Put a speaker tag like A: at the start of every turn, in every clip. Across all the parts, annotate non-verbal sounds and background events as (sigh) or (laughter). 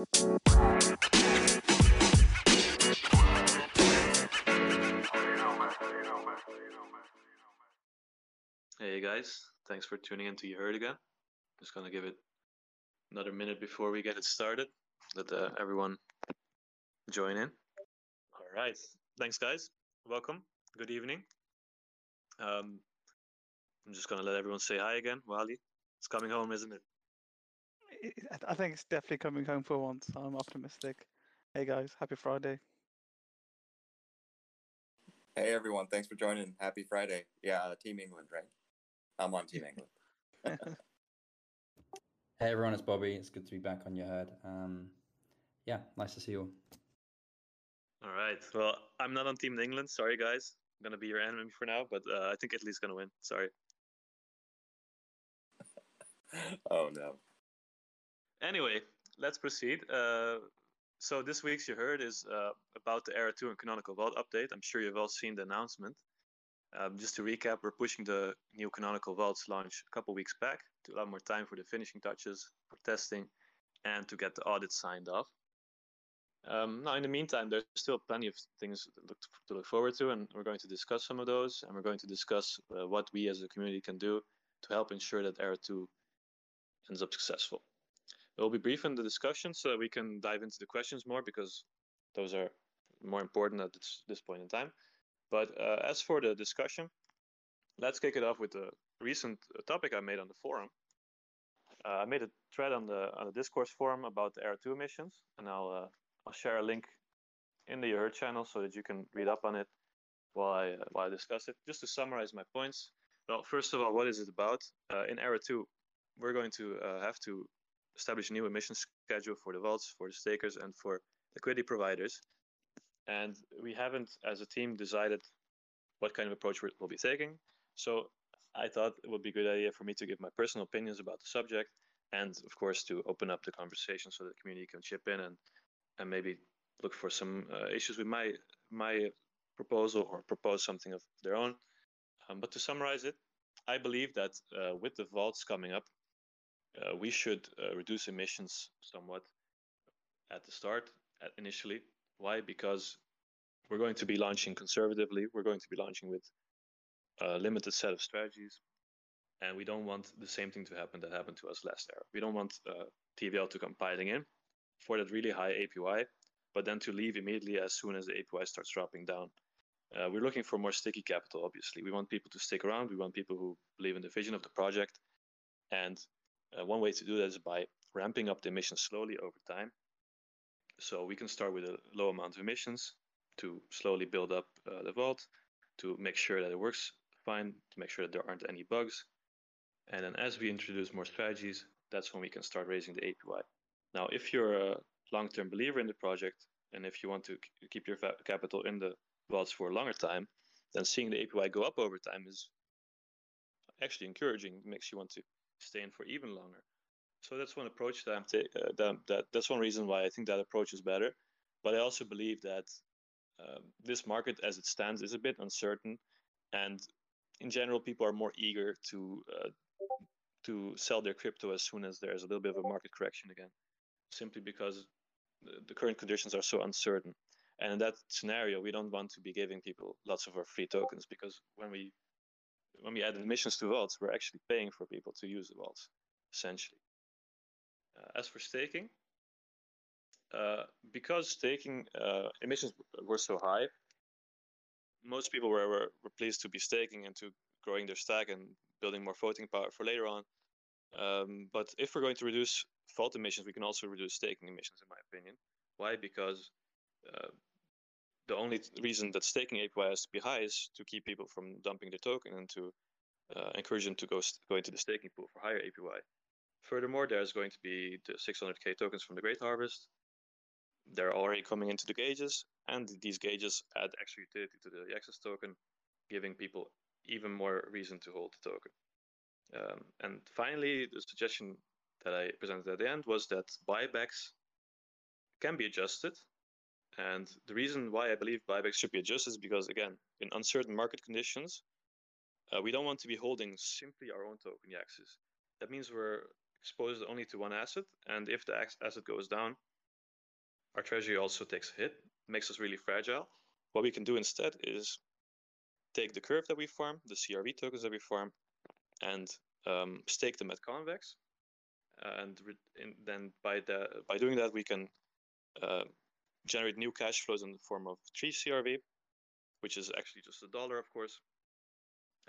A: Hey guys, thanks for tuning in to Ya Herd again. Just gonna give it another minute before we get it started. Let uh, everyone join in. All right, thanks guys. Welcome. Good evening. Um, I'm just gonna let everyone say hi again. Wally, it's coming home, isn't it?
B: I think it's definitely coming home for once. I'm optimistic. Hey guys, happy Friday.
C: Hey everyone, thanks for joining. Happy Friday. Yeah, uh, Team England, right? I'm on Team England. (laughs)
D: hey everyone, it's Bobby. It's good to be back on Ya Herd. Um, yeah, nice to see you all.
A: All right. Well, I'm not on Team England. Sorry, guys. I'm gonna be your enemy for now, but uh, I think Italy's gonna win. Sorry. (laughs)
C: oh no.
A: Anyway, let's proceed. Uh, so this week's Ya Herd is uh, about the Era 2 and Canonical Vault update. I'm sure you've all seen the announcement. Um, just to recap, we're pushing the new Canonical Vaults launch a couple weeks back to allow more time for the finishing touches, for testing, and to get the audit signed off. Um, now, in the meantime, there's still plenty of things to look, to look, forward to, and we're going to discuss some of those, and we're going to discuss uh, what we as a community can do to help ensure that Era 2 ends up successful. We'll be brief in the discussion so that we can dive into the questions more because those are more important at this, this point in time. But uh, as for the discussion, let's kick it off with a recent topic I made on the forum. Uh, I made a thread on the on the discourse forum about the Era 2 emissions, and I'll uh, I'll share a link in the Your channel so that you can read up on it while I uh, while I discuss it. Just to summarize my points. Well, first of all, what is it about? Uh, in Era 2, we're going to uh, have to establish a new emission schedule for the vaults, for the stakers, and for liquidity providers. And we haven't, as a team, decided what kind of approach we'll be taking. So I thought it would be a good idea for me to give my personal opinions about the subject, and of course to open up the conversation so that the community can chip in and and maybe look for some uh, issues with my my proposal or propose something of their own. Um, but to summarize it, I believe that uh, with the vaults coming up, uh, we should uh, reduce emissions somewhat at the start, at initially. Why? Because we're going to be launching conservatively. We're going to be launching with a limited set of strategies, and we don't want the same thing to happen that happened to us last era. We don't want uh, TVL to come piling in for that really high APY, but then to leave immediately as soon as the APY starts dropping down. Uh, we're looking for more sticky capital, obviously. We want people to stick around. We want people who believe in the vision of the project. And uh, one way to do that is by ramping up the emissions slowly over time. So we can start with a low amount of emissions to slowly build up uh, the vault, to make sure that it works fine, to make sure that there aren't any bugs. And then as we introduce more strategies, that's when we can start raising the APY. Now, if you're a long-term believer in the project, and if you want to keep your capital in the vaults for a longer time, then seeing the APY go up over time is actually encouraging. It makes you want to stay in for even longer. So that's one approach that I'm ta- uh, that, that that's one reason why I think that approach is better. But I also believe that um, this market, as it stands, is a bit uncertain, and in general, people are more eager to uh, to sell their crypto as soon as there's a little bit of a market correction again, simply because the, the current conditions are so uncertain. And in that scenario, we don't want to be giving people lots of our free tokens because when we when we add emissions to vaults, we're actually paying for people to use the vaults, essentially. Uh, as for staking, uh, because staking uh, emissions were so high, most people were, were, were, pleased to be staking and to growing their stack and building more voting power for later on. Um, but if we're going to reduce vault emissions, we can also reduce staking emissions, in my opinion. Why? Because uh, the only reason that staking APY has to be high is to keep people from dumping their token and to uh, encourage them to go go into the staking pool for higher APY. Furthermore, there's going to be the 600k tokens from the Great Harvest. They're already coming into the gauges, and these gauges add extra utility to the yAxis token, giving people even more reason to hold the token. Um, and finally, the suggestion that I presented at the end was that buybacks can be adjusted and the reason why I believe buybacks should be adjusted is because, again, in uncertain market conditions, uh, we don't want to be holding simply our own token yAxis. That means we're exposed only to one asset, and if the asset goes down, our treasury also takes a hit, makes us really fragile. What we can do instead is take the curve that we farm, the CRV tokens that we farm, and um, stake them at Convex. And in, then by the by doing that, we can uh, generate new cash flows in the form of three CRV, which is actually just a dollar, of course,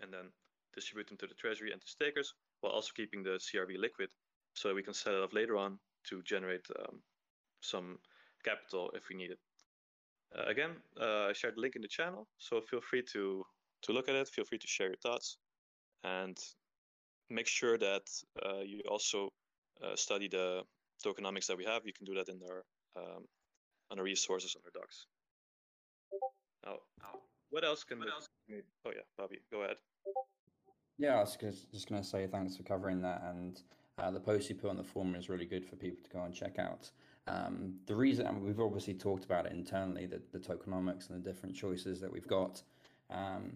A: and then distribute them to the treasury and to stakers, while also keeping the CRV liquid, so we can sell it off later on to generate um, some capital if we need it. Uh, again, uh, I shared the link in the channel, so feel free to to look at it. Feel free to share your thoughts, and make sure that uh, you also uh, study the tokenomics that we have. You can do that in our um, on our resources on our docs. Now, what else can? What else? Oh yeah, Bobby, go ahead.
D: Yeah, I was just going to say thanks for covering that, and uh, the post you put on the forum is really good for people to go and check out. Um, the reason I mean, we've obviously talked about it internally, the, the tokenomics and the different choices that we've got. Um,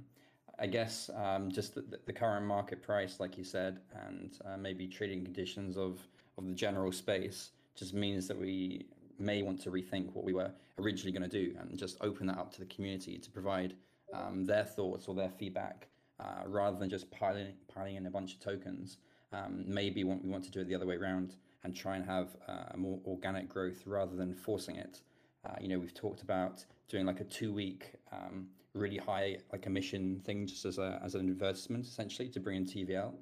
D: I guess um, just the, the, current market price, like you said, and uh, maybe trading conditions of of the general space just means that we may want to rethink what we were originally going to do and just open that up to the community to provide um, their thoughts or their feedback uh, rather than just piling piling in a bunch of tokens. Um, maybe want, we want to do it the other way around and try and have uh, a more organic growth rather than forcing it. Uh, you know, we've talked about doing like a two week um, really high like commission thing just as a as an investment essentially to bring in TVL.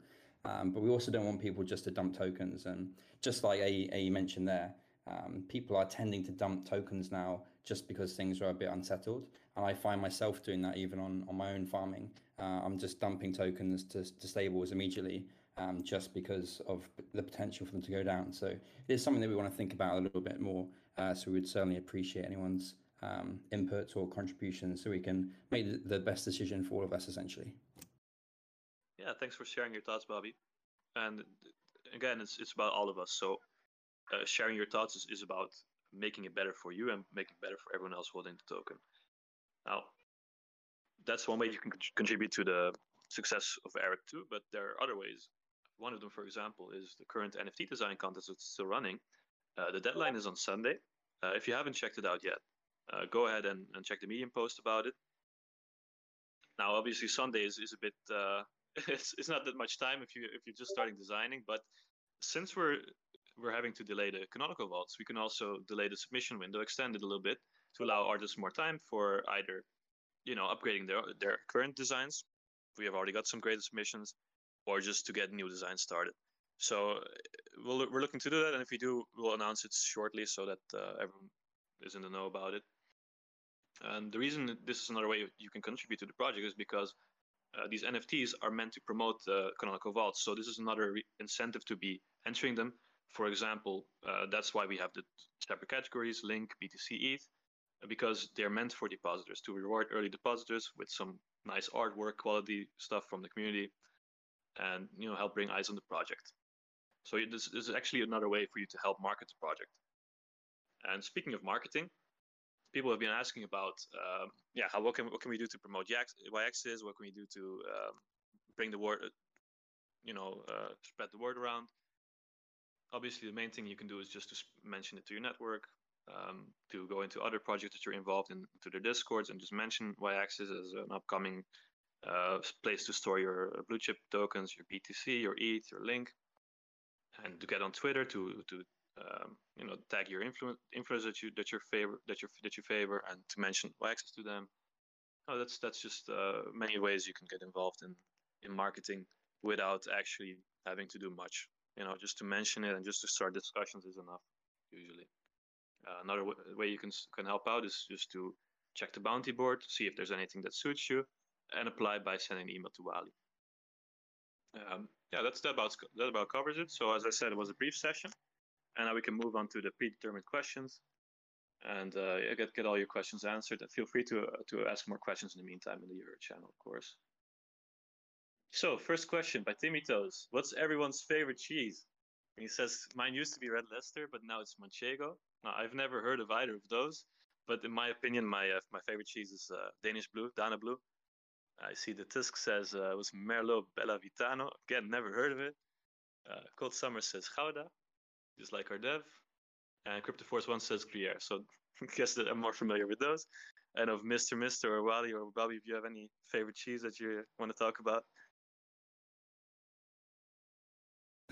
D: Um, but we also don't want people just to dump tokens. And just like A, a mentioned there, um, people are tending to dump tokens now just because things are a bit unsettled. And I find myself doing that even on, on my own farming. Uh, I'm just dumping tokens to, to stables immediately um, just because of the potential for them to go down. So it is something that we want to think about a little bit more. Uh, so we would certainly appreciate anyone's um, inputs or contributions so we can make the best decision for all of us essentially.
A: Yeah, thanks for sharing your thoughts, Bobby. And again, it's it's about all of us. So uh, sharing your thoughts is, is about making it better for you and making it better for everyone else holding the token. Now, that's one way you can contribute to the success of Era 2, but there are other ways. One of them, for example, is the current NFT design contest that's still running. Uh, the deadline is on Sunday. Uh, if you haven't checked it out yet, uh, go ahead and, and check the Medium post about it. Now, obviously, Sunday is, is a bit uh, (laughs) it's, it's not that much time if you if you're just starting designing. But since we're we're having to delay the canonical vaults, we can also delay the submission window, extend it a little bit to allow artists more time for either you know upgrading their their current designs. We have already got some great submissions, or just to get new designs started. So we we are looking to do that, and if we do, we'll announce it shortly so that uh, everyone is in the know about it. And the reason this is another way you can contribute to the project is because uh, these NFTs are meant to promote uh, canonical vaults. So this is another re- incentive to be entering them. For example, uh, that's why we have the separate categories: Link, BTC, ETH, because they're meant for depositors to reward early depositors with some nice artwork, quality stuff from the community, and you know help bring eyes on the project. So this, this is actually another way for you to help market the project. And speaking of marketing, people have been asking about, um, yeah, how what can what can we do to promote yAxis? What can we do to um, bring the word, you know, uh, spread the word around? Obviously, the main thing you can do is just to mention it to your network, um, to go into other projects that you're involved in, to their discords, and just mention yAxis as an upcoming uh, place to store your blue chip tokens, your BTC, your ETH, your Link, and to get on Twitter to to um, you know tag your influence that you that you favor that you that you favor and to mention yAxis to them. Oh that's that's just uh, many ways you can get involved in in marketing without actually having to do much you know just to mention it and just to start discussions is enough usually uh, another w- way you can can help out is just to check the bounty board see if there's anything that suits you and apply by sending an email to wally um, yeah that's that about that about covers it so as i said it was a brief session and now we can move on to the predetermined questions and uh, get, get all your questions answered. And feel free to, uh, to ask more questions in the meantime in the Euro channel, of course. So, first question by Timmy Toes. What's everyone's favorite cheese? he says, mine used to be Red Leicester, but now it's Manchego. Now, I've never heard of either of those, but in my opinion, my uh, my favorite cheese is uh, Danish Blue, Danablu. I see the Tisk says uh, it was Merlot Bella Vitano. Again, never heard of it. Uh, Cold Summer says Gouda just like our dev. And Crypto Force One says Gruyere. So (laughs) I guess that I'm more familiar with those. And of Mr. Mister or Wally or Bobby, if you have any favorite cheese that you want to talk about.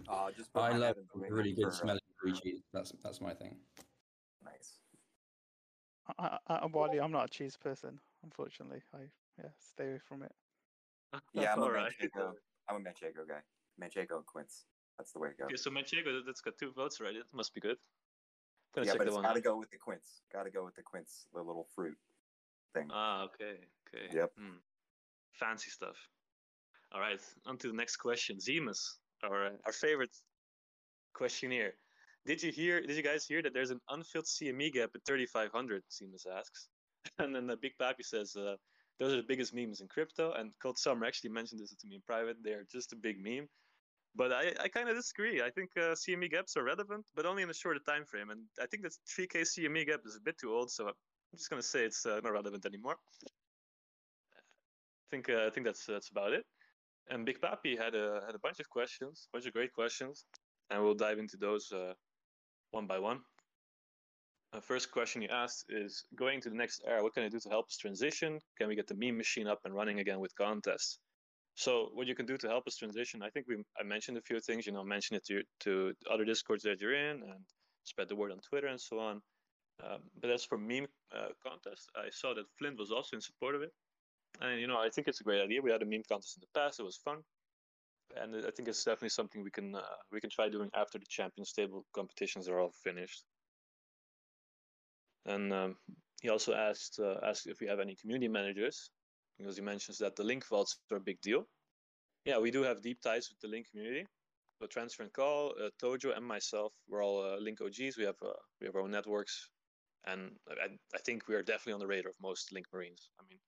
C: Uh, just put
D: I love
C: head in the ring
D: really good smelling brie cheese. That's that's my thing.
C: Nice.
B: I, I, I'm Wally. I'm not a cheese person, unfortunately. I yeah, stay away from it. (laughs)
C: Yeah, I'm a
A: All right.
C: Manchego. I'm a Manchego guy. Manchego and Quince. That's the way it goes.
A: Okay, so Manchego, that's got two votes, right? It must be good. Gonna
C: yeah, but
A: that
C: it's
A: one
C: got to go with the quince. Got to go with the quince, the little fruit thing.
A: Ah, okay, okay.
C: Yep.
A: Hmm. Fancy stuff. All right, on to the next question. Zemus, our our favorite questionnaire. Did you hear? Did you guys hear that there's an unfilled CME gap at 3,500? Zemus asks, (laughs) and then the Big Papi says, uh, "Those are the biggest memes in crypto." And Cold Summer actually mentioned this to me in private. They're just a big meme. But I, I kind of disagree. I think uh, CME gaps are relevant, but only in a shorter time frame. And I think that 3K CME gap is a bit too old, so I'm just gonna say it's uh, not relevant anymore. I think uh, I think that's that's about it. And Big Papi had a had a bunch of questions, bunch of great questions, and we'll dive into those uh, one by one. Uh, first question you asked is going to the next era. What can I do to help us transition? Can we get the meme machine up and running again with contests? So what you can do to help us transition, I think we I mentioned a few things. You know, mention it to to other discords that you're in, and spread the word on Twitter and so on. Um, but as for meme uh, contest, I saw that Flint was also in support of it, and you know I think it's a great idea. We had a meme contest in the past; it was fun, and I think it's definitely something we can uh, we can try doing after the Champions Table competitions are all finished. And um, he also asked uh, asked if we have any community managers because he mentions that the link vaults are a big deal. Yeah, we do have deep ties with the link community. So transfer and call, uh, Tojo and myself, we're all uh, link OGs. We have uh, we have our own networks, and I, I think we are definitely on the radar of most link marines. I mean,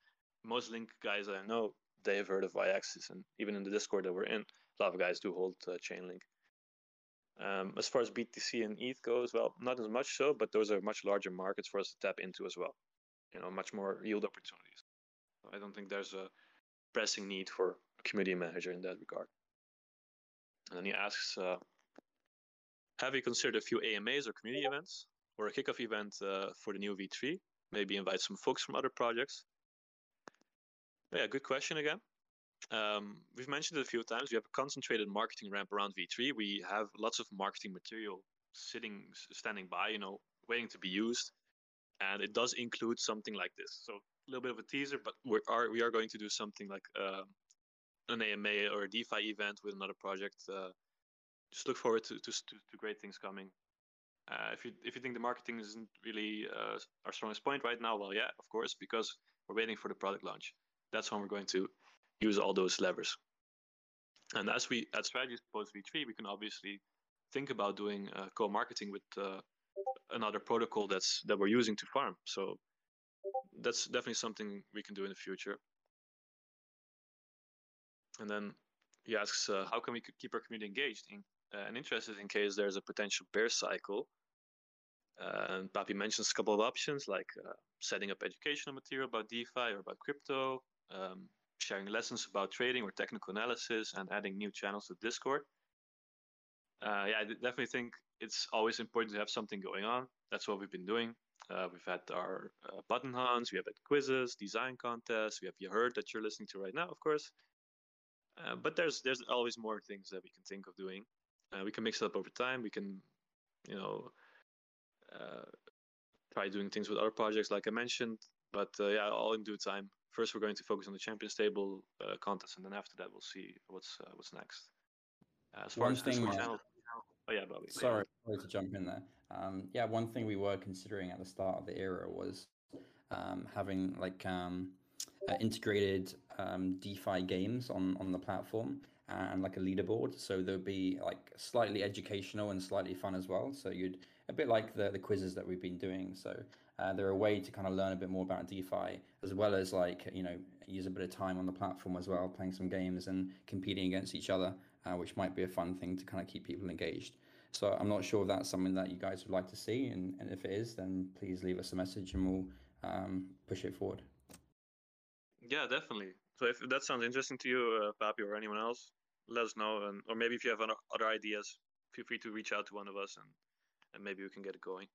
A: most link guys I know they have heard of yAxis, and even in the Discord that we're in, a lot of guys do hold uh, Chainlink. Um, as far as BTC and ETH goes, well, not as much so, but those are much larger markets for us to tap into as well. You know, much more yield opportunities. I don't think there's a pressing need for a community manager in that regard. And then he asks, uh, have you considered a few AMAs or community events or a kickoff event uh, for the new V3? Maybe invite some folks from other projects. Yeah, good question again. Um, we've mentioned it a few times. We have a concentrated marketing ramp around V3. We have lots of marketing material sitting, standing by, you know, waiting to be used. And it does include something like this. So a little bit of a teaser, but we are we are going to do something like uh, an AMA or a DeFi event with another project. Uh, just look forward to, to to great things coming. Uh, if you if you think the marketing isn't really uh, our strongest point right now, well, yeah, of course, because we're waiting for the product launch. That's when we're going to use all those levers. And as we at Strategies Post V3, we can obviously think about doing uh, co-marketing with uh, another protocol that's that we're using to farm. So that's definitely something we can do in the future. And then he asks, uh, how can we keep our community engaged in, uh, and interested in case there's a potential bear cycle? Uh, and Papi mentions a couple of options like uh, setting up educational material about DeFi or about crypto, um, sharing lessons about trading or technical analysis, and adding new channels to Discord. Uh, yeah, I definitely think it's always important to have something going on. That's what we've been doing. Uh, we've had our uh, button hunts, we have had quizzes, design contests, we have Ya Herd that you're listening to right now, of course. Uh, but there's there's always more things that we can think of doing. Uh, we can mix it up over time. We can, you know, uh, try doing things with other projects, like I mentioned. But uh, yeah, all in due time. First, we're going to focus on the Champions Table uh, contest, and then after that, we'll see what's uh, what's next. Uh, as far
D: One
A: as
D: thing,
A: channel, oh yeah, Bobby.
D: Sorry, sorry to jump in there. Um, yeah, one thing we were considering at the start of the era was um, having like um, uh, integrated um, DeFi games on on the platform and like a leaderboard. So there'd be like slightly educational and slightly fun as well. So you'd a bit like the the quizzes that we've been doing. So uh, they're a way to kind of learn a bit more about DeFi as well as like you know use a bit of time on the platform as well, playing some games and competing against each other, uh, which might be a fun thing to kind of keep people engaged. So I'm not sure if that's something that you guys would like to see, and, and if it is, then please leave us a message and we'll um, push it forward.
A: Yeah, definitely. So if that sounds interesting to you, uh, Papi, or anyone else, let us know. And or maybe if you have other ideas, feel free to reach out to one of us, and and maybe we can get it going.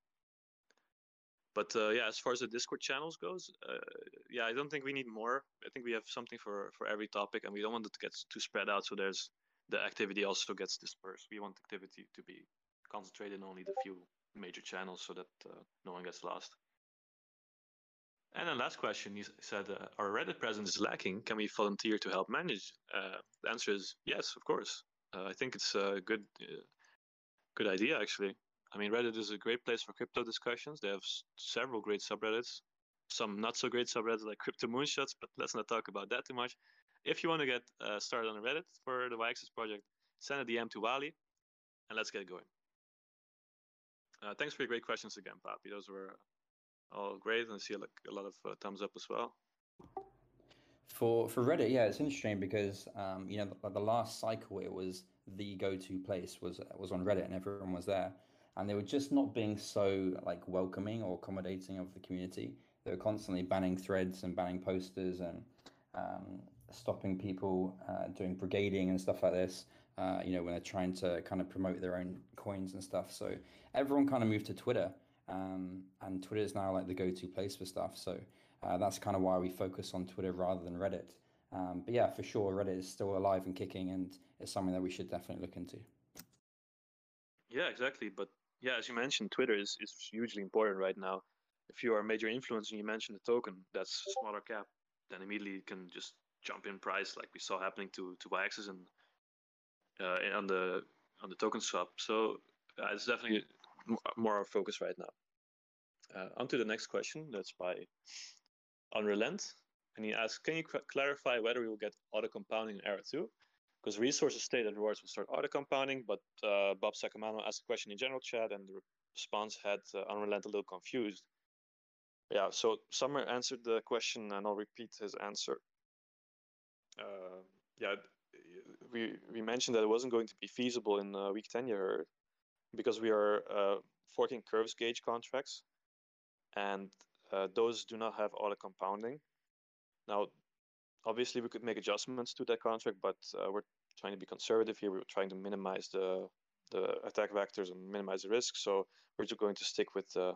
A: But uh, yeah, as far as the Discord channels goes, uh, yeah, I don't think we need more. I think we have something for for every topic, and we don't want it to get too spread out. So there's the activity also gets dispersed. We want activity to be concentrated in only the few major channels, so that uh, no one gets lost. And then last question, you said, uh, our Reddit presence is lacking. Can we volunteer to help manage? Uh, the answer is yes, of course. Uh, I think it's a good, good idea actually. I mean, Reddit is a great place for crypto discussions. They have s- several great subreddits, some not so great subreddits like Crypto Moonshots, but let's not talk about that too much. If you want to get uh, started on Reddit for the yAxis project, send a DM to Wally, and let's get going. Uh, thanks for your great questions again, Papi. Those were all great, and I see like a lot of uh, thumbs up as well.
D: For for Reddit, yeah, it's interesting because um, you know the, the last cycle it was the go-to place was was on Reddit and everyone was there, and they were just not being so like welcoming or accommodating of the community. They were constantly banning threads and banning posters and um, stopping people uh, doing brigading and stuff like this. Uh, you know when they're trying to kind of promote their own coins and stuff. So everyone kind of moved to Twitter, um, and Twitter is now like the go-to place for stuff. So uh, that's kind of why we focus on Twitter rather than Reddit. Um, but yeah, for sure, Reddit is still alive and kicking, and it's something that we should definitely look into.
A: Yeah, exactly. But yeah, as you mentioned, Twitter is, is hugely important right now. If you are a major influencer and you mention the token that's smaller cap, then immediately it can just jump in price, like we saw happening to to yAxis and uh, on the on the token swap. So uh, it's definitely more our focus right now. Uh, on to the next question. That's by Unrelent, and he asks, "Can you cl- clarify whether we will get auto compounding in Era 2? Because resources state that rewards will start auto compounding, but uh, Bob Sacamano asked a question in general chat, and the response had uh, Unrelent a little confused. Yeah, so Summer answered the question, and I'll repeat his answer. Uh, yeah, we we mentioned that it wasn't going to be feasible in uh, week 10 Ya Herd because we are uh, forking curves gauge contracts and uh, those do not have auto compounding now obviously we could make adjustments to that contract but uh, we're trying to be conservative here we're trying to minimize the the attack vectors and minimize the risk so we're just going to stick with the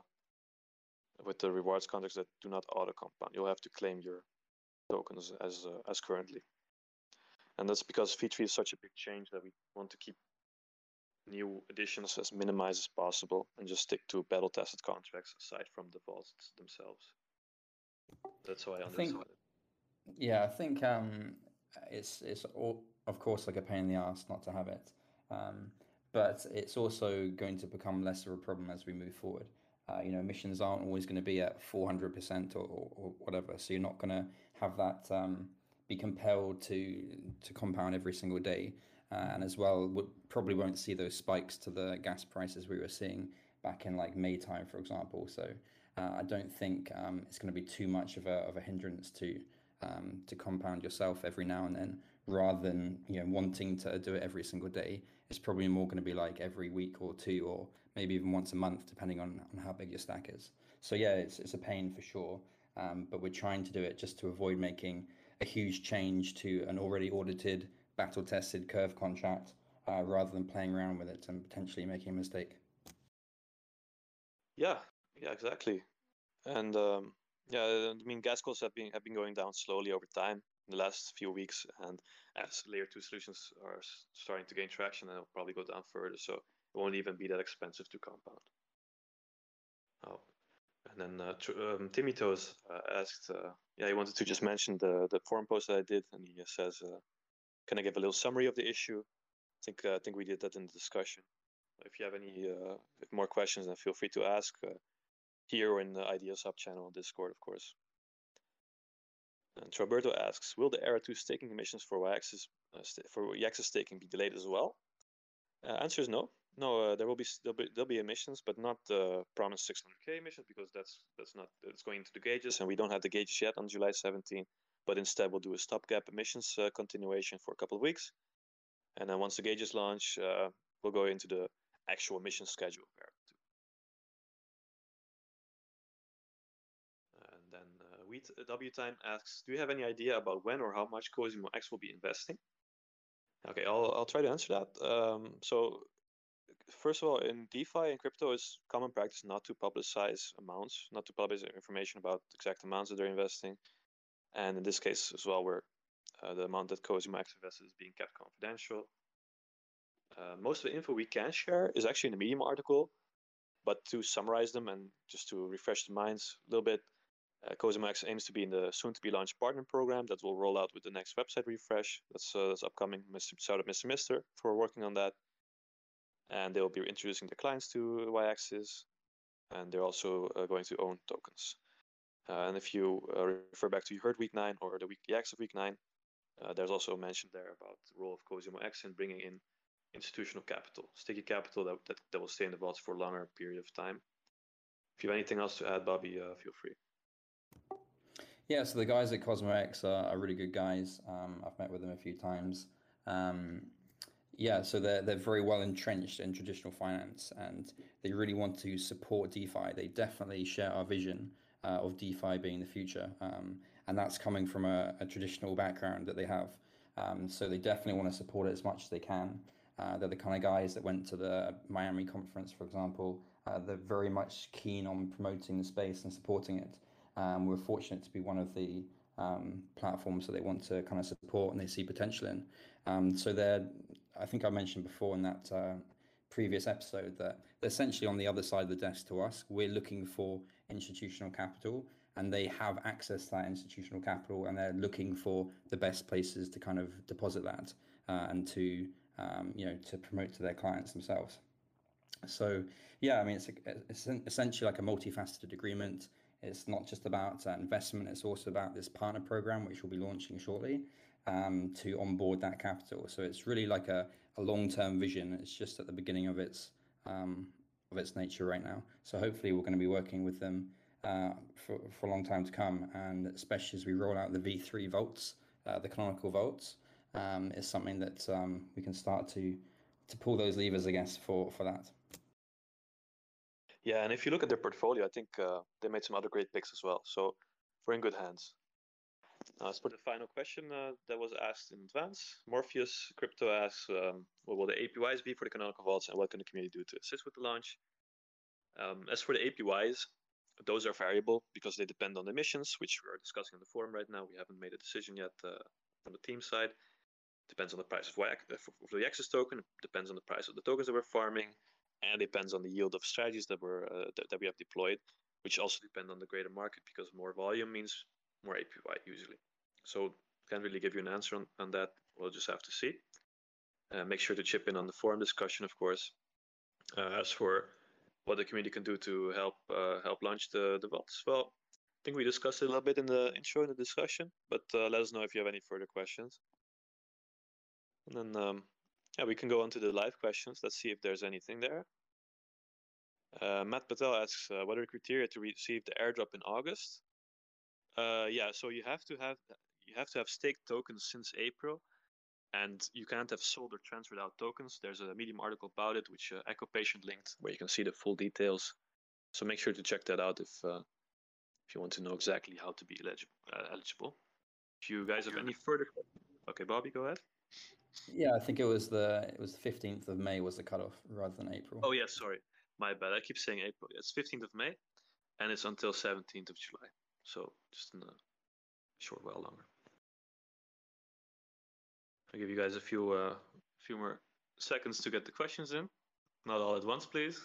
A: with the rewards contracts that do not auto compound you'll have to claim your tokens as uh, as currently and that's because V3 is such a big change that we want to keep new additions as minimized as possible and just stick to battle tested contracts aside from the vaults themselves. That's how I
D: I
A: understand
D: think-
A: it.
D: Yeah, I think um, it's it's all, of course like a pain in the ass not to have it, um, but it's also going to become less of a problem as we move forward. Uh, you know, missions aren't always going to be at four hundred percent or whatever, so you're not going to have that um, be compelled to to compound every single day, uh, and as well would probably won't see those spikes to the gas prices we were seeing back in like May time, for example. So uh, I don't think um, it's going to be too much of a of a hindrance to um, to compound yourself every now and then, rather than you know wanting to do it every single day. It's probably more going to be like every week or two, or maybe even once a month, depending on, on how big your stack is. So yeah, it's it's a pain for sure, um, but we're trying to do it just to avoid making a huge change to an already audited, battle tested curve contract, uh, rather than playing around with it and potentially making a mistake.
A: Yeah, yeah, exactly. And um, yeah, I mean, gas costs have been have been going down slowly over time in the last few weeks, and as layer two solutions are starting to gain traction, they'll probably go down further. So it won't even be that expensive to compound. Oh, and then uh, um, Timmy Toes uh, asked, uh, yeah, he wanted to just mention the the forum post that I did, and he says, uh, "Can I give a little summary of the issue?" I think uh, I think we did that in the discussion. If you have any uh, more questions, then feel free to ask here or in the Idea sub channel on Discord, of course. And Roberto asks, will the Era 2 staking emissions for yAxis uh, sta- for yAxis staking be delayed as well? Uh, answer is no. No, uh, there will be there'll be there'll be emissions, but not the promised 600k emissions because that's that's not it's going into the gauges, and we don't have the gauges yet on July 17. But instead, we'll do a stopgap emissions uh, continuation for a couple of weeks, and then once the gauges launch, uh, we'll go into the actual emission schedule W Time asks, do you have any idea about when or how much Cosimo X will be investing? Okay, I'll I'll try to answer that. Um, so first of all, in DeFi and crypto, it's common practice not to publicize amounts, not to publish information about exact amounts that they're investing. And in this case as well, where uh, the amount that Cosimo X invested is being kept confidential. Uh, most of the info we can share is actually in the Medium article, but to summarize them and just to refresh the minds a little bit, uh, aims to be in the soon-to-be launched partner program that will roll out with the next website refresh. That's, uh, that's upcoming. Mr. Shout out Mr. Mister for working on that. And they'll be introducing their clients to yAxis, and they're also uh, going to own tokens. Uh, and if you uh, refer back to Ya Herd week nine or the weekly X of week nine, uh, there's also a mention there about the role of Cosimo X in bringing in institutional capital, sticky capital that, that, that will stay in the vaults for a longer period of time. If you have anything else to add, Bobby, feel free.
D: Yeah, so the guys at Cosmo X are, are really good guys. Um, I've met with them a few times. Um, yeah, so they're they're very well entrenched in traditional finance, and they really want to support DeFi. They definitely share our vision uh, of DeFi being the future, um, and that's coming from a, a, traditional background that they have. Um, so they definitely want to support it as much as they can. Uh, they're the kind of guys that went to the Miami conference, for example. Uh, they're very much keen on promoting the space and supporting it. Um, we're fortunate to be one of the um, platforms that they want to kind of support and they see potential in. Um, so they're, I think I mentioned before in that uh, previous episode that they're essentially on the other side of the desk to us. We're looking for institutional capital and they have access to that institutional capital and they're looking for the best places to kind of deposit that uh, and to, um, you know, to promote to their clients themselves. So yeah, I mean, it's, a, it's essentially like a multifaceted agreement. It's not just about uh, investment, it's also about this partner program, which we'll be launching shortly um, to onboard that capital. So it's really like a, a long term vision. It's just at the beginning of its um, of its nature right now. So hopefully we're going to be working with them uh, for, for a long time to come, and especially as we roll out the V3 vaults, uh, the canonical vaults, um, is something that um, we can start to to pull those levers, I guess, for for that.
A: Yeah, and if you look at their portfolio, I think uh, they made some other great picks as well. So we're in good hands. Now, as for the final question uh, that was asked in advance, Morpheus Crypto asks, um, what will the APYs be for the canonical vaults and what can the community do to assist with the launch? Um, as for the APYs, those are variable because they depend on the which we are discussing in the forum right now. We haven't made a decision yet uh, from the team side. Depends on the price of, y- of the yAxis token, depends on the price of the tokens that we're farming, and depends on the yield of strategies that we're uh, that, that we have deployed, which also depend on the greater market because more volume means more APY usually. So can't really give you an answer on, on that. We'll just have to see. Uh, make sure to chip in on the forum discussion, of course. Uh, as for what the community can do to help uh, help launch the the vaults, well, I think we discussed it a little bit in the intro in the discussion. But uh, let us know if you have any further questions. And then um, yeah, we can go on to the live questions. Let's see if there's anything there. Uh, Matt Patel asks, uh, what are the criteria to receive the airdrop in August? Uh, yeah, so you have to have you have to have staked tokens since April, and you can't have sold or transferred out tokens. There's a Medium article about it, which uh, Echo Patient linked, where you can see the full details. So make sure to check that out if uh, if you want to know exactly how to be eligible. Uh, eligible. If you guys have any further, okay, Bobby, go ahead.
D: Yeah, I think it was the it was the fifteenth of May was the cutoff rather than April.
A: Oh yeah, sorry, my bad. I keep saying April. It's fifteenth of May, and it's until seventeenth of July. So just in a short while longer. I'll give you guys a few uh, few more seconds to get the questions in. Not all at once, please.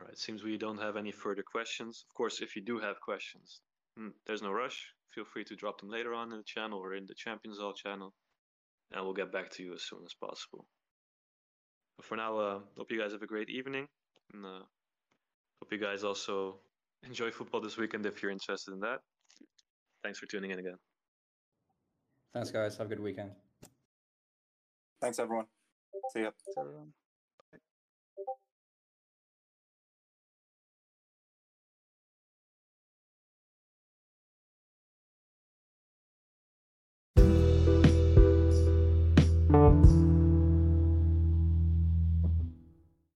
A: All right, seems we don't have any further questions. Of course, if you do have questions, hmm, there's no rush. Feel free to drop them later on in the channel or in the Champions All channel, and we'll get back to you as soon as possible. But for now, uh, hope you guys have a great evening, and uh, hope you guys also (laughs) enjoy football this weekend if you're interested in that. Thanks for tuning in again.
D: Thanks, guys. Have a good weekend.
C: Thanks, everyone. See ya.
B: everyone.